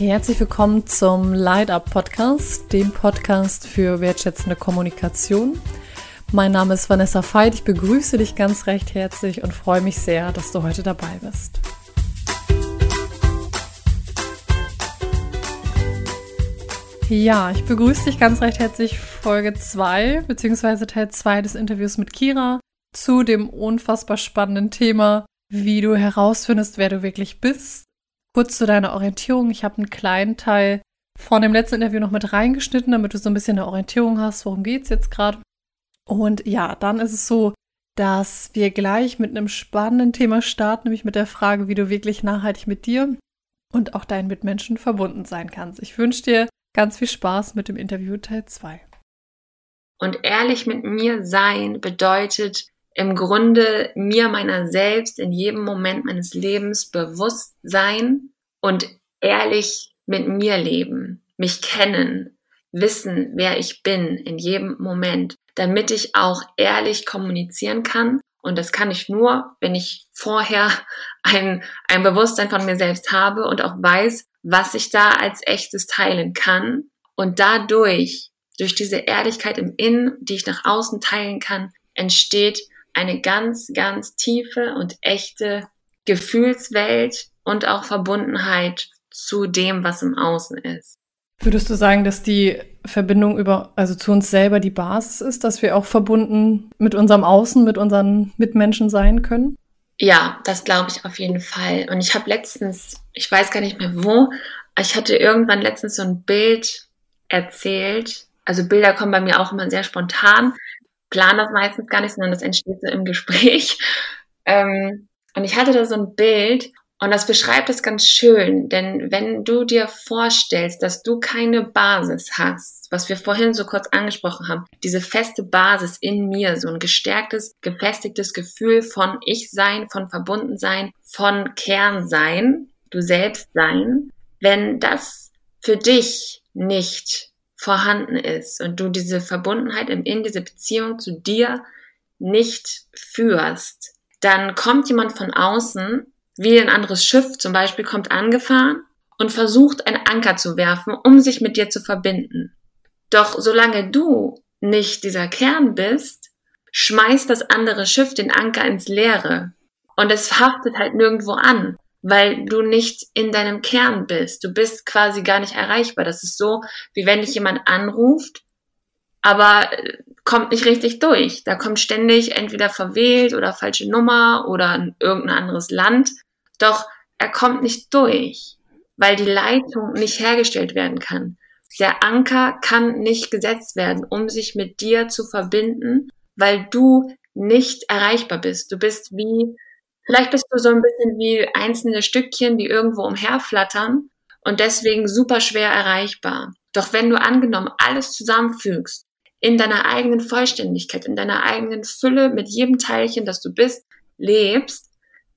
Herzlich willkommen zum Light Up Podcast, dem Podcast für wertschätzende Kommunikation. Mein Name ist Vanessa Veit, ich begrüße dich ganz recht herzlich und freue mich sehr, dass du heute dabei bist. Ja, ich begrüße dich ganz recht herzlich Folge 2 beziehungsweise Teil 2 des Interviews mit Kira zu dem unfassbar spannenden Thema, wie du herausfindest, wer du wirklich bist Kurz zu deiner Orientierung. Ich habe einen kleinen Teil von dem letzten Interview noch mit reingeschnitten, damit du so ein bisschen eine Orientierung hast, worum geht es jetzt gerade. Und ja, dann ist es so, dass wir gleich mit einem spannenden Thema starten, nämlich mit der Frage, wie du wirklich nachhaltig mit dir und auch deinen Mitmenschen verbunden sein kannst. Ich wünsche dir ganz viel Spaß mit dem Interview Teil 2. Und ehrlich mit mir sein bedeutet im Grunde mir meiner selbst in jedem Moment meines Lebens bewusst sein und ehrlich mit mir leben, mich kennen, wissen, wer ich bin in jedem Moment, damit ich auch ehrlich kommunizieren kann. Und das kann ich nur, wenn ich vorher ein, ein Bewusstsein von mir selbst habe und auch weiß, was ich da als echtes teilen kann. Und dadurch, durch diese Ehrlichkeit im Innen, die ich nach außen teilen kann, entsteht eine ganz, ganz tiefe und echte Gefühlswelt und auch Verbundenheit zu dem, was im Außen ist. Würdest du sagen, dass die Verbindung über, also zu uns selber die Basis ist, dass wir auch verbunden mit unserem Außen, mit unseren Mitmenschen sein können? Ja, das glaube ich auf jeden Fall. Und ich habe letztens, ich weiß gar nicht mehr wo, ich hatte irgendwann letztens so ein Bild erzählt. Also Bilder kommen bei mir auch immer sehr spontan plan das meistens gar nicht, sondern das entsteht so im Gespräch. Ähm, und ich hatte da so ein Bild und das beschreibt es ganz schön, denn wenn du dir vorstellst, dass du keine Basis hast, was wir vorhin so kurz angesprochen haben, diese feste Basis in mir, so ein gestärktes, gefestigtes Gefühl von Ich-Sein, von Verbundensein, von Kernsein, du selbst sein, wenn das für dich nicht vorhanden ist und du diese Verbundenheit In, diese Beziehung zu dir nicht führst, dann kommt jemand von außen, wie ein anderes Schiff zum Beispiel, kommt angefahren und versucht einen Anker zu werfen, um sich mit dir zu verbinden. Doch solange du nicht dieser Kern bist, schmeißt das andere Schiff den Anker ins Leere und es haftet halt nirgendwo an weil du nicht in deinem Kern bist. Du bist quasi gar nicht erreichbar. Das ist so, wie wenn dich jemand anruft, aber äh, kommt nicht richtig durch. Da kommt ständig entweder verwählt oder falsche Nummer oder irgendein anderes Land. Doch er kommt nicht durch, weil die Leitung nicht hergestellt werden kann. Der Anker kann nicht gesetzt werden, um sich mit dir zu verbinden, weil du nicht erreichbar bist. Du bist wie Vielleicht bist du so ein bisschen wie einzelne Stückchen, die irgendwo umherflattern und deswegen super schwer erreichbar. Doch wenn du angenommen alles zusammenfügst, in deiner eigenen Vollständigkeit, in deiner eigenen Fülle, mit jedem Teilchen, das du bist, lebst,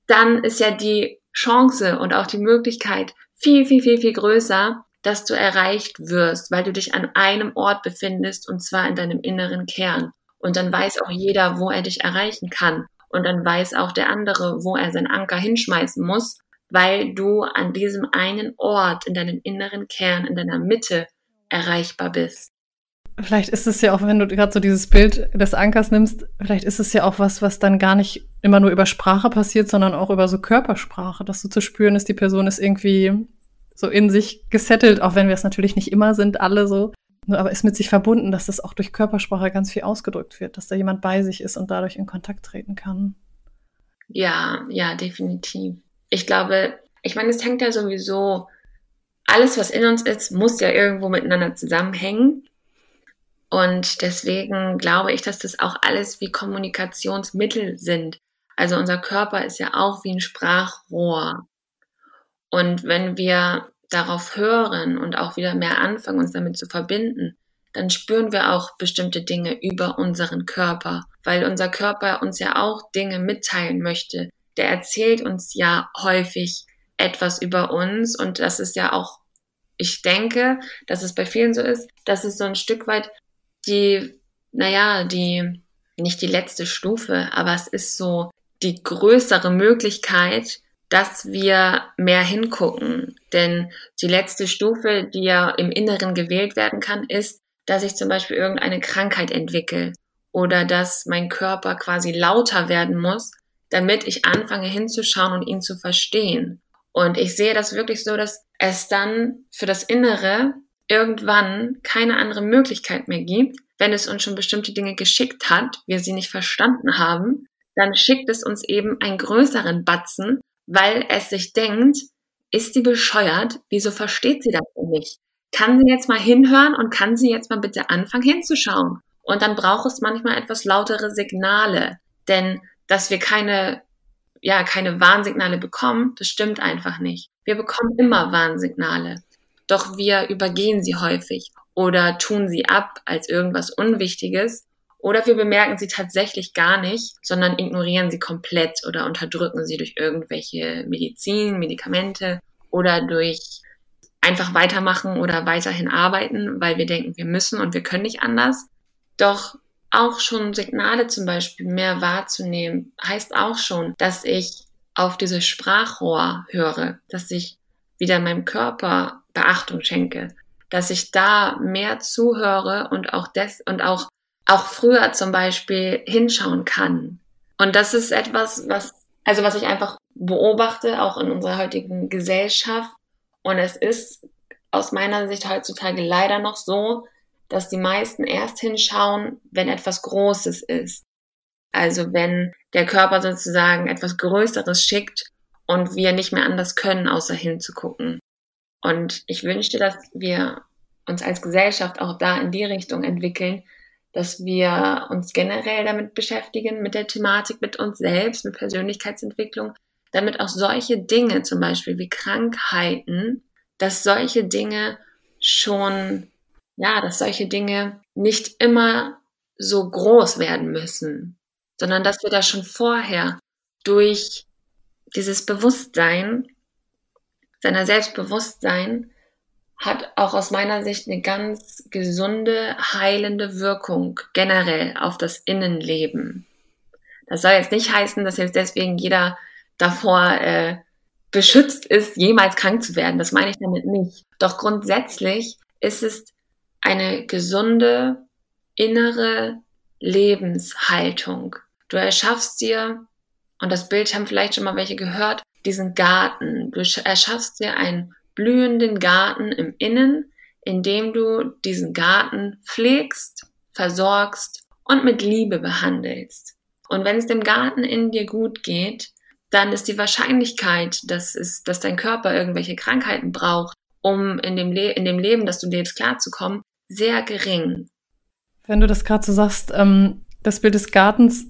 dann ist ja die Chance und auch die Möglichkeit viel, viel, viel, viel größer, dass du erreicht wirst, weil du dich an einem Ort befindest und zwar in deinem inneren Kern. Und dann weiß auch jeder, wo er dich erreichen kann. Und dann weiß auch der andere, wo er seinen Anker hinschmeißen muss, weil du an diesem einen Ort in deinem inneren Kern, in deiner Mitte erreichbar bist. Vielleicht ist es ja auch, wenn du gerade so dieses Bild des Ankers nimmst, vielleicht ist es ja auch was, was dann gar nicht immer nur über Sprache passiert, sondern auch über so Körpersprache, dass so zu spüren ist, die Person ist irgendwie so in sich gesettelt, auch wenn wir es natürlich nicht immer sind, alle so aber ist mit sich verbunden, dass das auch durch Körpersprache ganz viel ausgedrückt wird, dass da jemand bei sich ist und dadurch in Kontakt treten kann. Ja, ja, definitiv. Ich glaube, ich meine, es hängt ja sowieso, alles, was in uns ist, muss ja irgendwo miteinander zusammenhängen. Und deswegen glaube ich, dass das auch alles wie Kommunikationsmittel sind. Also unser Körper ist ja auch wie ein Sprachrohr. Und wenn wir darauf hören und auch wieder mehr anfangen, uns damit zu verbinden, dann spüren wir auch bestimmte Dinge über unseren Körper, weil unser Körper uns ja auch Dinge mitteilen möchte. Der erzählt uns ja häufig etwas über uns und das ist ja auch, ich denke, dass es bei vielen so ist, dass es so ein Stück weit die, naja, die, nicht die letzte Stufe, aber es ist so die größere Möglichkeit, dass wir mehr hingucken. Denn die letzte Stufe, die ja im Inneren gewählt werden kann, ist, dass ich zum Beispiel irgendeine Krankheit entwickle oder dass mein Körper quasi lauter werden muss, damit ich anfange hinzuschauen und ihn zu verstehen. Und ich sehe das wirklich so, dass es dann für das Innere irgendwann keine andere Möglichkeit mehr gibt, wenn es uns schon bestimmte Dinge geschickt hat, wir sie nicht verstanden haben, dann schickt es uns eben einen größeren Batzen, weil es sich denkt, ist sie bescheuert? Wieso versteht sie das denn nicht? Kann sie jetzt mal hinhören und kann sie jetzt mal bitte anfangen hinzuschauen? Und dann braucht es manchmal etwas lautere Signale, denn dass wir keine, ja, keine Warnsignale bekommen, das stimmt einfach nicht. Wir bekommen immer Warnsignale, doch wir übergehen sie häufig oder tun sie ab als irgendwas Unwichtiges oder wir bemerken sie tatsächlich gar nicht, sondern ignorieren sie komplett oder unterdrücken sie durch irgendwelche Medizin, Medikamente oder durch einfach weitermachen oder weiterhin arbeiten, weil wir denken, wir müssen und wir können nicht anders. Doch auch schon Signale zum Beispiel mehr wahrzunehmen, heißt auch schon, dass ich auf dieses Sprachrohr höre, dass ich wieder meinem Körper Beachtung schenke, dass ich da mehr zuhöre und auch des und auch auch früher zum Beispiel hinschauen kann. Und das ist etwas, was also was ich einfach beobachte, auch in unserer heutigen Gesellschaft. Und es ist aus meiner Sicht heutzutage leider noch so, dass die meisten erst hinschauen, wenn etwas Großes ist. Also wenn der Körper sozusagen etwas Größeres schickt und wir nicht mehr anders können, außer hinzugucken. Und ich wünschte, dass wir uns als Gesellschaft auch da in die Richtung entwickeln, dass wir uns generell damit beschäftigen, mit der Thematik, mit uns selbst, mit Persönlichkeitsentwicklung, damit auch solche Dinge, zum Beispiel wie Krankheiten, dass solche Dinge schon, ja, dass solche Dinge nicht immer so groß werden müssen, sondern dass wir da schon vorher durch dieses Bewusstsein, seiner Selbstbewusstsein, hat auch aus meiner Sicht eine ganz gesunde, heilende Wirkung generell auf das Innenleben. Das soll jetzt nicht heißen, dass jetzt deswegen jeder davor äh, beschützt ist, jemals krank zu werden. Das meine ich damit nicht. Doch grundsätzlich ist es eine gesunde innere Lebenshaltung. Du erschaffst dir, und das Bild haben vielleicht schon mal welche gehört, diesen Garten. Du erschaffst dir einen blühenden Garten im Innen, indem du diesen Garten pflegst, versorgst und mit Liebe behandelst. Und wenn es dem Garten in dir gut geht, dann ist die Wahrscheinlichkeit, dass, es, dass dein Körper irgendwelche Krankheiten braucht, um in dem, Le in dem Leben, das du lebst, klarzukommen, sehr gering. Wenn du das gerade so sagst, ähm, das Bild des Gartens,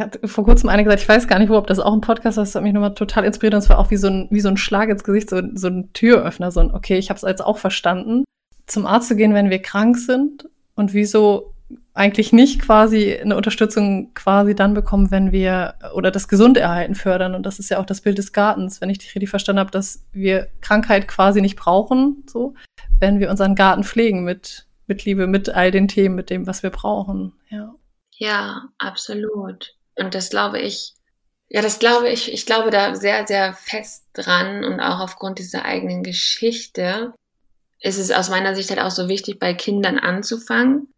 hat vor kurzem einer gesagt, ich weiß gar nicht, wo, ob das auch ein Podcast ist, das hat mich nochmal total inspiriert und es war auch wie so ein, wie so ein Schlag ins Gesicht, so, so ein Türöffner, so ein, okay, ich habe es jetzt auch verstanden. Zum Arzt zu gehen, wenn wir krank sind und wieso eigentlich nicht quasi eine Unterstützung quasi dann bekommen, wenn wir oder das Gesunderhalten fördern. Und das ist ja auch das Bild des Gartens, wenn ich dich richtig verstanden habe, dass wir Krankheit quasi nicht brauchen, so, wenn wir unseren Garten pflegen mit, mit Liebe, mit all den Themen, mit dem, was wir brauchen. Ja. Ja, absolut. Und das glaube ich, ja, das glaube ich, ich glaube da sehr, sehr fest dran und auch aufgrund dieser eigenen Geschichte ist es aus meiner Sicht halt auch so wichtig, bei Kindern anzufangen,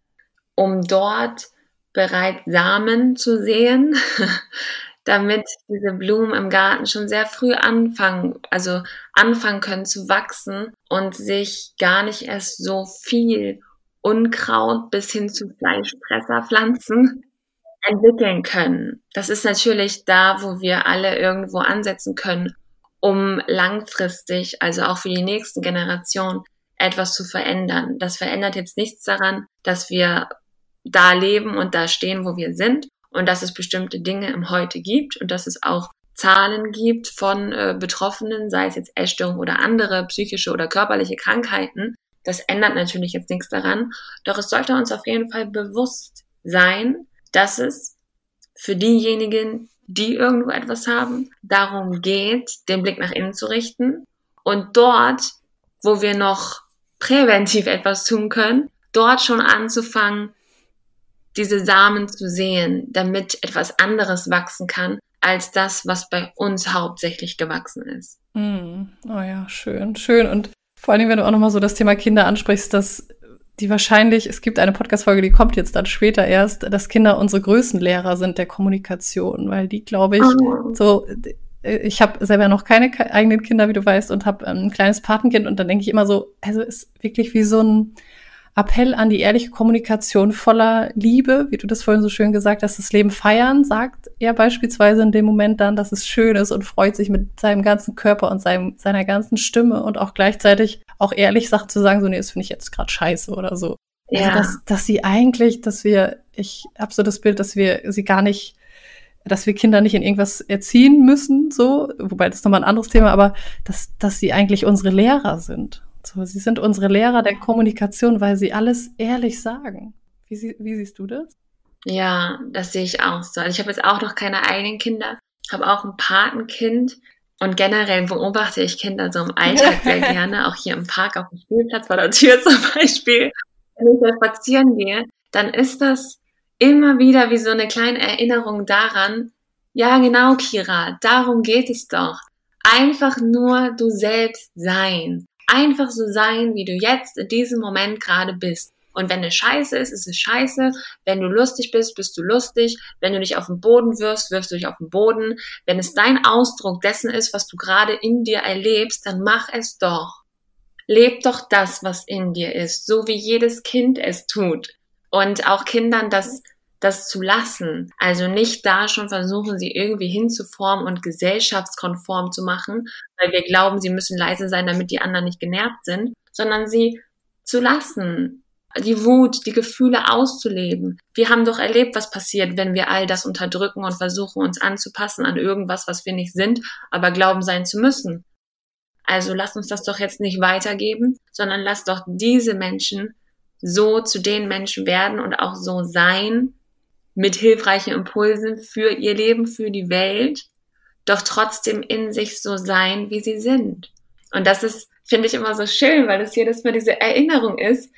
um dort bereits Samen zu sehen, damit diese Blumen im Garten schon sehr früh anfangen, also anfangen können zu wachsen und sich gar nicht erst so viel Unkraut bis hin zu Fleischfresserpflanzen entwickeln können. Das ist natürlich da, wo wir alle irgendwo ansetzen können, um langfristig, also auch für die nächsten Generationen, etwas zu verändern. Das verändert jetzt nichts daran, dass wir da leben und da stehen, wo wir sind und dass es bestimmte Dinge im Heute gibt und dass es auch Zahlen gibt von äh, Betroffenen, sei es jetzt Essstörung oder andere psychische oder körperliche Krankheiten. Das ändert natürlich jetzt nichts daran. Doch es sollte uns auf jeden Fall bewusst sein, dass es für diejenigen, die irgendwo etwas haben, darum geht, den Blick nach innen zu richten und dort, wo wir noch präventiv etwas tun können, dort schon anzufangen, diese Samen zu sehen, damit etwas anderes wachsen kann, als das, was bei uns hauptsächlich gewachsen ist. Mm. Oh ja, schön, schön. Und vor allem, wenn du auch nochmal so das Thema Kinder ansprichst, dass die wahrscheinlich, es gibt eine Podcast-Folge, die kommt jetzt dann später erst, dass Kinder unsere größten Lehrer sind der Kommunikation, weil die, glaube ich, oh. so, ich habe selber noch keine eigenen Kinder, wie du weißt, und habe ein kleines Patenkind und dann denke ich immer so, also ist wirklich wie so ein Appell an die ehrliche Kommunikation voller Liebe, wie du das vorhin so schön gesagt hast, das Leben feiern, sagt er beispielsweise in dem Moment dann, dass es schön ist und freut sich mit seinem ganzen Körper und seinem, seiner ganzen Stimme und auch gleichzeitig auch ehrlich sagt zu sagen, so, nee, das finde ich jetzt gerade scheiße oder so. Also, ja. Also, dass, dass sie eigentlich, dass wir, ich habe so das Bild, dass wir sie gar nicht, dass wir Kinder nicht in irgendwas erziehen müssen, so, wobei das ist nochmal ein anderes Thema, aber dass, dass sie eigentlich unsere Lehrer sind. So, sie sind unsere Lehrer der Kommunikation, weil sie alles ehrlich sagen. Wie, sie, wie siehst du das? Ja, das sehe ich auch so. Also ich habe jetzt auch noch keine eigenen Kinder, habe auch ein Patenkind und generell beobachte ich Kinder so im Alltag sehr gerne, auch hier im Park auf dem Spielplatz vor der Tür zum Beispiel. Wenn ich da spazieren gehe, dann ist das immer wieder wie so eine kleine Erinnerung daran, ja genau, Kira, darum geht es doch. Einfach nur du selbst sein einfach so sein, wie du jetzt in diesem Moment gerade bist. Und wenn es scheiße ist, ist es scheiße. Wenn du lustig bist, bist du lustig. Wenn du dich auf den Boden wirfst, wirfst du dich auf den Boden. Wenn es dein Ausdruck dessen ist, was du gerade in dir erlebst, dann mach es doch. Leb doch das, was in dir ist, so wie jedes Kind es tut. Und auch Kindern das das zu lassen. Also nicht da schon versuchen, sie irgendwie hinzuformen und gesellschaftskonform zu machen, weil wir glauben, sie müssen leise sein, damit die anderen nicht genervt sind, sondern sie zu lassen, die Wut, die Gefühle auszuleben. Wir haben doch erlebt, was passiert, wenn wir all das unterdrücken und versuchen, uns anzupassen an irgendwas, was wir nicht sind, aber glauben sein zu müssen. Also lass uns das doch jetzt nicht weitergeben, sondern lass doch diese Menschen so zu den Menschen werden und auch so sein, mit hilfreichen Impulsen für ihr Leben, für die Welt, doch trotzdem in sich so sein, wie sie sind. Und das ist, finde ich immer so schön, weil es jedes Mal diese Erinnerung ist,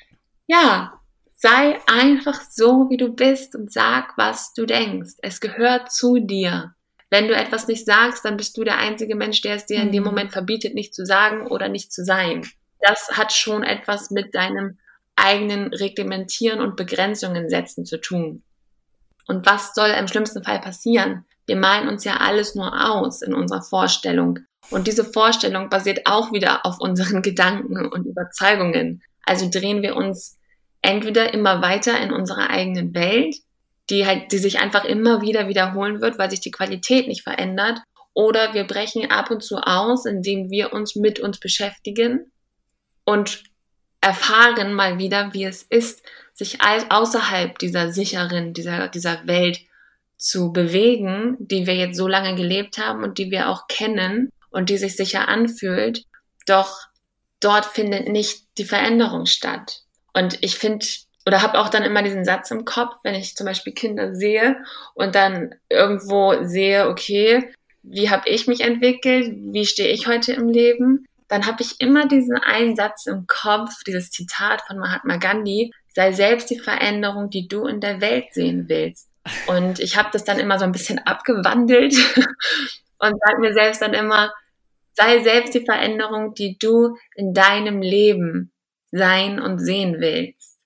ja, sei einfach so, wie du bist und sag, was du denkst. Es gehört zu dir. Wenn du etwas nicht sagst, dann bist du der einzige Mensch, der es dir in dem mhm. Moment verbietet, nicht zu sagen oder nicht zu sein. Das hat schon etwas mit deinem eigenen Reglementieren und Begrenzungen setzen zu tun. Und was soll im schlimmsten Fall passieren? Wir malen uns ja alles nur aus in unserer Vorstellung. Und diese Vorstellung basiert auch wieder auf unseren Gedanken und Überzeugungen. Also drehen wir uns entweder immer weiter in unserer eigenen Welt, die halt, die sich einfach immer wieder wiederholen wird, weil sich die Qualität nicht verändert, oder wir brechen ab und zu aus, indem wir uns mit uns beschäftigen und erfahren mal wieder, wie es ist, sich außerhalb dieser sicheren, dieser, dieser Welt zu bewegen, die wir jetzt so lange gelebt haben und die wir auch kennen und die sich sicher anfühlt. Doch dort findet nicht die Veränderung statt. Und ich finde, oder habe auch dann immer diesen Satz im Kopf, wenn ich zum Beispiel Kinder sehe und dann irgendwo sehe, okay, wie habe ich mich entwickelt, wie stehe ich heute im Leben, dann habe ich immer diesen einen Satz im Kopf, dieses Zitat von Mahatma Gandhi, sei selbst die Veränderung, die du in der Welt sehen willst. Und ich habe das dann immer so ein bisschen abgewandelt und sage mir selbst dann immer, sei selbst die Veränderung, die du in deinem Leben sein und sehen willst.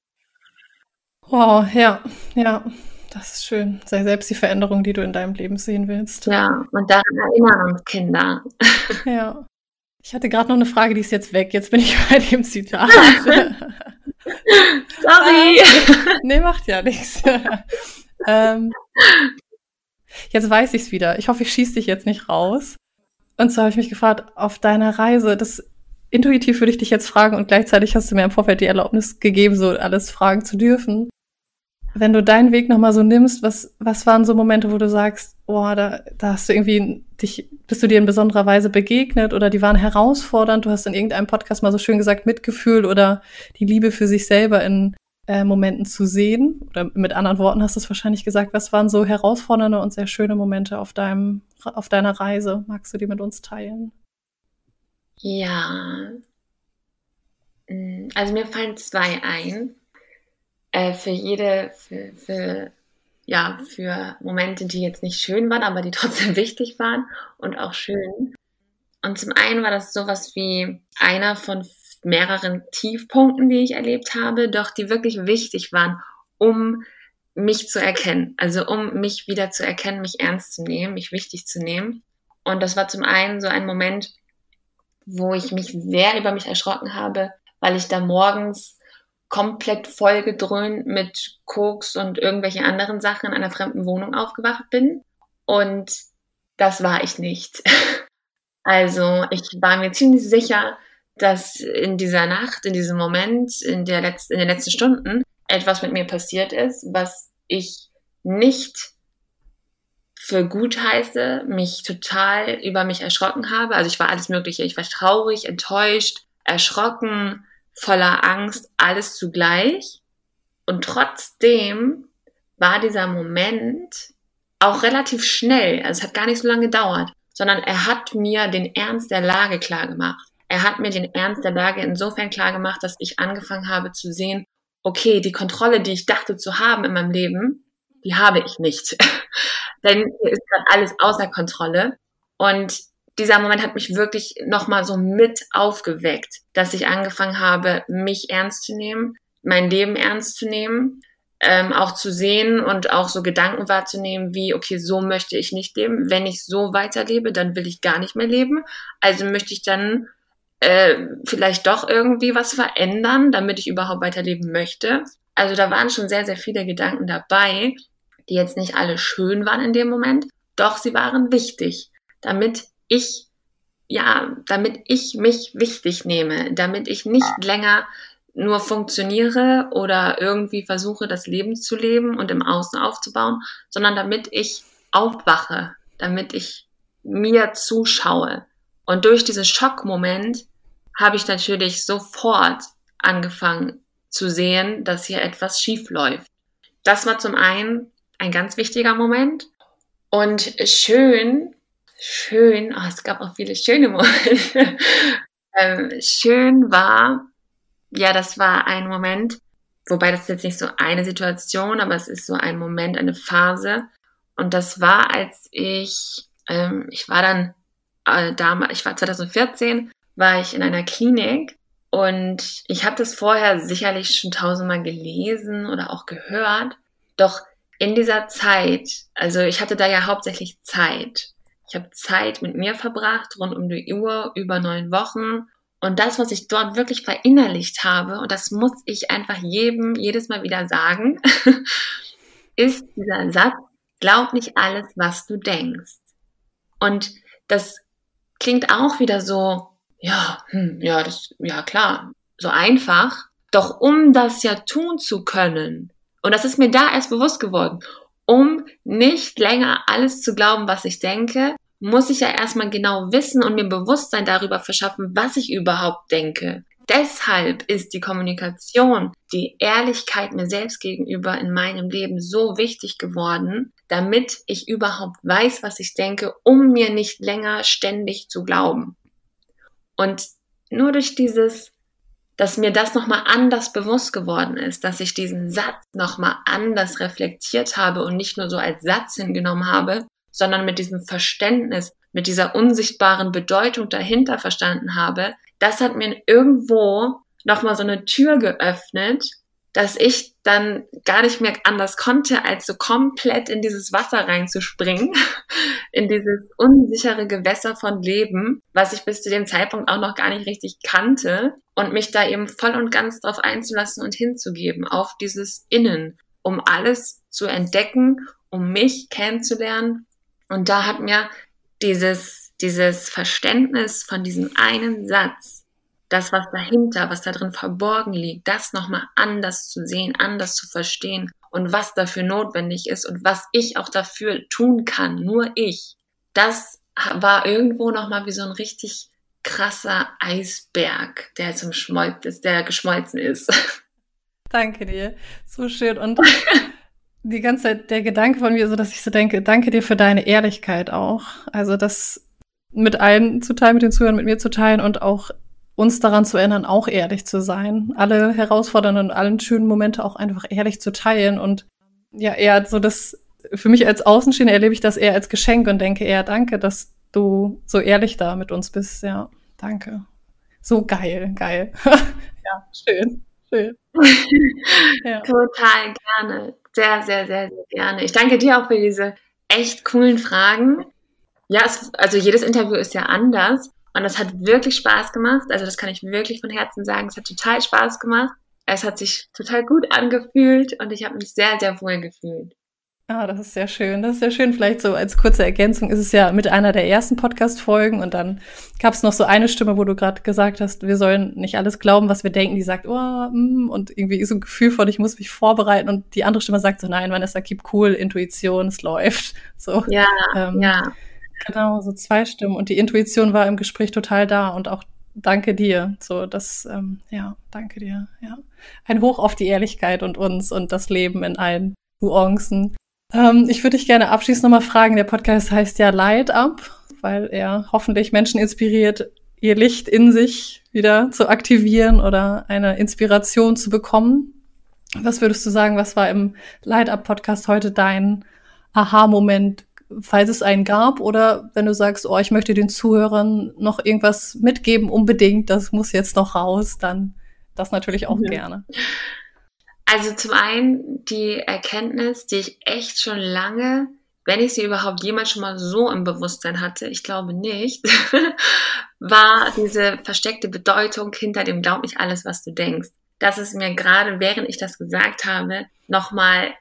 Wow, ja, ja, das ist schön. Sei selbst die Veränderung, die du in deinem Leben sehen willst. Ja, und daran erinnern uns Kinder. Ja. Ich hatte gerade noch eine Frage, die ist jetzt weg. Jetzt bin ich bei dem Zitat. Sorry. nee, macht ja nichts. ähm, jetzt weiß ich es wieder. Ich hoffe, ich schieße dich jetzt nicht raus. Und zwar habe ich mich gefragt, auf deiner Reise, das intuitiv würde ich dich jetzt fragen und gleichzeitig hast du mir im Vorfeld die Erlaubnis gegeben, so alles fragen zu dürfen wenn du deinen Weg nochmal so nimmst, was, was waren so Momente, wo du sagst, boah, da, da hast du irgendwie dich, bist du dir in besonderer Weise begegnet oder die waren herausfordernd, du hast in irgendeinem Podcast mal so schön gesagt, Mitgefühl oder die Liebe für sich selber in äh, Momenten zu sehen. Oder mit anderen Worten hast du es wahrscheinlich gesagt, was waren so herausfordernde und sehr schöne Momente auf deinem, auf deiner Reise? Magst du die mit uns teilen? Ja. Also mir fallen zwei ein äh, für jede, für, für ja, für Momente, die jetzt nicht schön waren, aber die trotzdem wichtig waren und auch schön. Und zum einen war das sowas wie einer von mehreren Tiefpunkten, die ich erlebt habe, doch die wirklich wichtig waren, um mich zu erkennen. Also um mich wieder zu erkennen, mich ernst zu nehmen, mich wichtig zu nehmen. Und das war zum einen so ein Moment, wo ich mich sehr über mich erschrocken habe, weil ich da morgens komplett vollgedröhnt mit Koks und irgendwelche anderen Sachen in einer fremden Wohnung aufgewacht bin. Und das war ich nicht. Also ich war mir ziemlich sicher, dass in dieser Nacht, in diesem Moment, in, der letzten, in den letzten Stunden etwas mit mir passiert ist, was ich nicht für gut heiße, mich total über mich erschrocken habe. Also ich war alles Mögliche. Ich war traurig, enttäuscht, erschrocken, voller Angst, alles zugleich. Und trotzdem war dieser Moment auch relativ schnell. Also es hat gar nicht so lange gedauert, sondern er hat mir den Ernst der Lage klar gemacht. Er hat mir den Ernst der Lage insofern klar gemacht, dass ich angefangen habe zu sehen, okay, die Kontrolle, die ich dachte zu haben in meinem Leben, die habe ich nicht. Denn hier ist gerade alles außer Kontrolle. Und dieser Moment hat mich wirklich nochmal so mit aufgeweckt, dass ich angefangen habe, mich ernst zu nehmen, mein Leben ernst zu nehmen, ähm, auch zu sehen und auch so Gedanken wahrzunehmen, wie, okay, so möchte ich nicht leben. Wenn ich so weiterlebe, dann will ich gar nicht mehr leben. Also möchte ich dann äh, vielleicht doch irgendwie was verändern, damit ich überhaupt weiterleben möchte. Also da waren schon sehr, sehr viele Gedanken dabei, die jetzt nicht alle schön waren in dem Moment, doch sie waren wichtig, damit ich, ja, damit ich mich wichtig nehme, damit ich nicht länger nur funktioniere oder irgendwie versuche, das Leben zu leben und im Außen aufzubauen, sondern damit ich aufwache, damit ich mir zuschaue. Und durch diesen Schockmoment habe ich natürlich sofort angefangen zu sehen, dass hier etwas schief läuft. Das war zum einen ein ganz wichtiger Moment. Und schön, schön, oh, es gab auch viele schöne Momente. ähm, schön war, ja, das war ein Moment, wobei das ist jetzt nicht so eine Situation, aber es ist so ein Moment, eine Phase. Und das war, als ich, ähm, ich war dann äh, damals, ich war 2014 war ich in einer Klinik und ich habe das vorher sicherlich schon tausendmal gelesen oder auch gehört. Doch in dieser Zeit, also ich hatte da ja hauptsächlich Zeit. Ich habe Zeit mit mir verbracht, rund um die Uhr, über neun Wochen. Und das, was ich dort wirklich verinnerlicht habe, und das muss ich einfach jedem jedes Mal wieder sagen, ist dieser Satz, glaub nicht alles, was du denkst. Und das klingt auch wieder so, ja, hm, ja, das, ja klar, so einfach. Doch um das ja tun zu können, und das ist mir da erst bewusst geworden, um nicht länger alles zu glauben, was ich denke, muss ich ja erstmal genau wissen und mir Bewusstsein darüber verschaffen, was ich überhaupt denke. Deshalb ist die Kommunikation, die Ehrlichkeit mir selbst gegenüber in meinem Leben so wichtig geworden, damit ich überhaupt weiß, was ich denke, um mir nicht länger ständig zu glauben. Und nur durch dieses, dass mir das nochmal anders bewusst geworden ist, dass ich diesen Satz nochmal anders reflektiert habe und nicht nur so als Satz hingenommen habe, sondern mit diesem Verständnis, mit dieser unsichtbaren Bedeutung dahinter verstanden habe, das hat mir irgendwo nochmal so eine Tür geöffnet, dass ich dann gar nicht mehr anders konnte, als so komplett in dieses Wasser reinzuspringen, in dieses unsichere Gewässer von Leben, was ich bis zu dem Zeitpunkt auch noch gar nicht richtig kannte und mich da eben voll und ganz drauf einzulassen und hinzugeben, auf dieses Innen, um alles zu entdecken, um mich kennenzulernen. Und da hat mir dieses, dieses Verständnis von diesem einen Satz das, was dahinter, was da drin verborgen liegt, das nochmal anders zu sehen, anders zu verstehen und was dafür notwendig ist und was ich auch dafür tun kann, nur ich. Das war irgendwo nochmal wie so ein richtig krasser Eisberg, der zum Schmolz der geschmolzen ist. Danke dir. So schön. Und die ganze Zeit der Gedanke von mir, so dass ich so denke, danke dir für deine Ehrlichkeit auch. Also das mit allen zu teilen, mit den Zuhörern, mit mir zu teilen und auch uns daran zu erinnern, auch ehrlich zu sein, alle herausfordernden und allen schönen Momente auch einfach ehrlich zu teilen und ja, eher so das für mich als Außenstehender erlebe ich das eher als Geschenk und denke eher, danke, dass du so ehrlich da mit uns bist. Ja, danke. So geil, geil. ja, schön, schön. ja. Total gerne. Sehr, sehr, sehr, sehr gerne. Ich danke dir auch für diese echt coolen Fragen. Ja, es, also jedes Interview ist ja anders und es hat wirklich Spaß gemacht. Also das kann ich wirklich von Herzen sagen. Es hat total Spaß gemacht. Es hat sich total gut angefühlt und ich habe mich sehr, sehr wohl gefühlt. Ah, das ist sehr schön. Das ist sehr schön. Vielleicht so als kurze Ergänzung ist es ja mit einer der ersten Podcast-Folgen und dann gab es noch so eine Stimme, wo du gerade gesagt hast, wir sollen nicht alles glauben, was wir denken. Die sagt, oh, mm, und irgendwie so ein Gefühl von, ich muss mich vorbereiten und die andere Stimme sagt so, nein, Vanessa, keep cool, Intuition, es läuft. So. Ja, ähm, ja. Genau, so zwei Stimmen. Und die Intuition war im Gespräch total da und auch danke dir. So, das, ähm, ja, danke dir. Ja. Ein Hoch auf die Ehrlichkeit und uns und das Leben in allen Nuancen. Ähm, ich würde dich gerne abschließend nochmal fragen. Der Podcast heißt ja Light Up, weil er hoffentlich Menschen inspiriert, ihr Licht in sich wieder zu aktivieren oder eine Inspiration zu bekommen. Was würdest du sagen, was war im Light Up Podcast heute dein Aha-Moment falls es einen gab oder wenn du sagst, oh, ich möchte den Zuhörern noch irgendwas mitgeben, unbedingt, das muss jetzt noch raus, dann das natürlich auch ja. gerne. Also zum einen die Erkenntnis, die ich echt schon lange, wenn ich sie überhaupt jemals schon mal so im Bewusstsein hatte, ich glaube nicht, war diese versteckte Bedeutung hinter dem Glaub nicht alles, was du denkst. Das ist mir gerade, während ich das gesagt habe, nochmal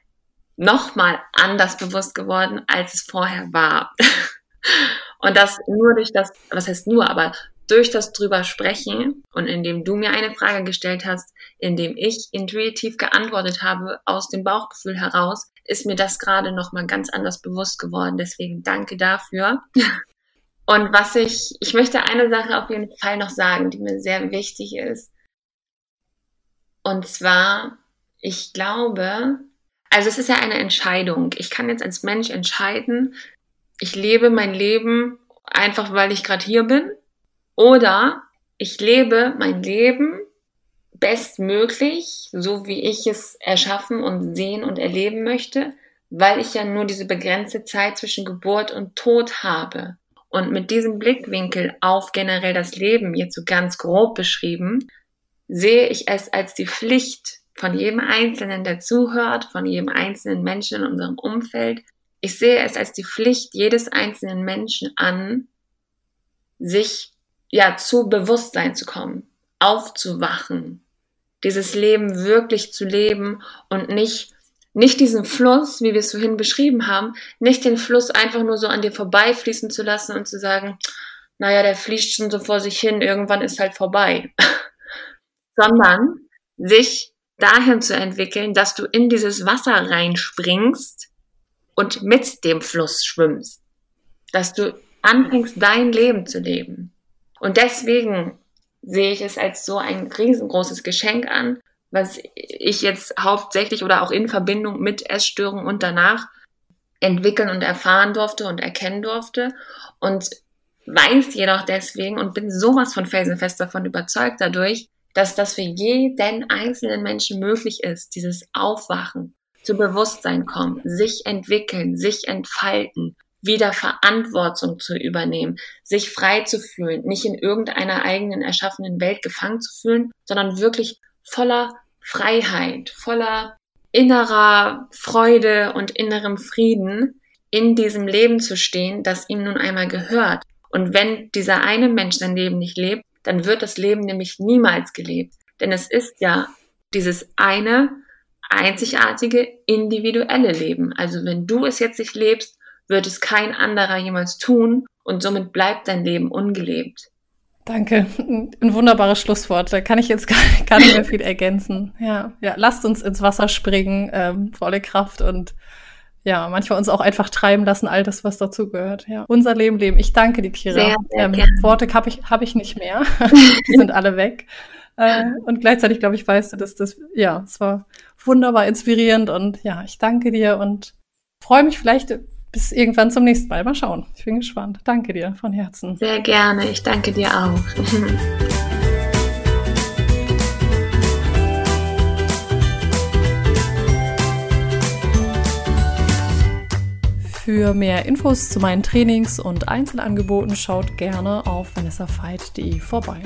nochmal anders bewusst geworden, als es vorher war. Und das nur durch das, was heißt nur, aber durch das drüber sprechen und indem du mir eine Frage gestellt hast, indem ich intuitiv geantwortet habe aus dem Bauchgefühl heraus, ist mir das gerade nochmal ganz anders bewusst geworden. Deswegen danke dafür. Und was ich, ich möchte eine Sache auf jeden Fall noch sagen, die mir sehr wichtig ist. Und zwar, ich glaube, also es ist ja eine Entscheidung. Ich kann jetzt als Mensch entscheiden, ich lebe mein Leben einfach, weil ich gerade hier bin. Oder ich lebe mein Leben bestmöglich, so wie ich es erschaffen und sehen und erleben möchte, weil ich ja nur diese begrenzte Zeit zwischen Geburt und Tod habe. Und mit diesem Blickwinkel auf generell das Leben, jetzt so ganz grob beschrieben, sehe ich es als die Pflicht von jedem Einzelnen, der zuhört, von jedem einzelnen Menschen in unserem Umfeld. Ich sehe es als die Pflicht jedes einzelnen Menschen an, sich ja zu Bewusstsein zu kommen, aufzuwachen, dieses Leben wirklich zu leben und nicht nicht diesen Fluss, wie wir es vorhin beschrieben haben, nicht den Fluss einfach nur so an dir vorbeifließen zu lassen und zu sagen, naja, der fließt schon so vor sich hin, irgendwann ist halt vorbei, sondern sich dahin zu entwickeln, dass du in dieses Wasser reinspringst und mit dem Fluss schwimmst. Dass du anfängst, dein Leben zu leben. Und deswegen sehe ich es als so ein riesengroßes Geschenk an, was ich jetzt hauptsächlich oder auch in Verbindung mit Essstörungen und danach entwickeln und erfahren durfte und erkennen durfte. Und weiß jedoch deswegen und bin sowas von felsenfest davon überzeugt dadurch, dass das für jeden einzelnen Menschen möglich ist, dieses Aufwachen, zu Bewusstsein kommen, sich entwickeln, sich entfalten, wieder Verantwortung zu übernehmen, sich frei zu fühlen, nicht in irgendeiner eigenen erschaffenen Welt gefangen zu fühlen, sondern wirklich voller Freiheit, voller innerer Freude und innerem Frieden in diesem Leben zu stehen, das ihm nun einmal gehört. Und wenn dieser eine Mensch sein Leben nicht lebt, dann wird das Leben nämlich niemals gelebt. Denn es ist ja dieses eine einzigartige individuelle Leben. Also wenn du es jetzt nicht lebst, wird es kein anderer jemals tun und somit bleibt dein Leben ungelebt. Danke, ein wunderbares Schlusswort. Da kann ich jetzt gar, gar nicht mehr viel ergänzen. Ja, ja, lasst uns ins Wasser springen, ähm, volle Kraft und ja, manchmal uns auch einfach treiben lassen, all das, was dazu gehört. Ja, unser Leben leben. Ich danke dir, Kira. Sehr, sehr ähm, Worte habe ich, hab ich nicht mehr. Die sind alle weg. Äh, und gleichzeitig, glaube ich, weißt du, dass das, ja, es war wunderbar inspirierend und ja, ich danke dir und freue mich vielleicht bis irgendwann zum nächsten Mal. Mal schauen. Ich bin gespannt. Danke dir von Herzen. Sehr gerne. Ich danke dir auch. Für mehr Infos zu meinen Trainings und Einzelangeboten schaut gerne auf vanessafeit.de vorbei.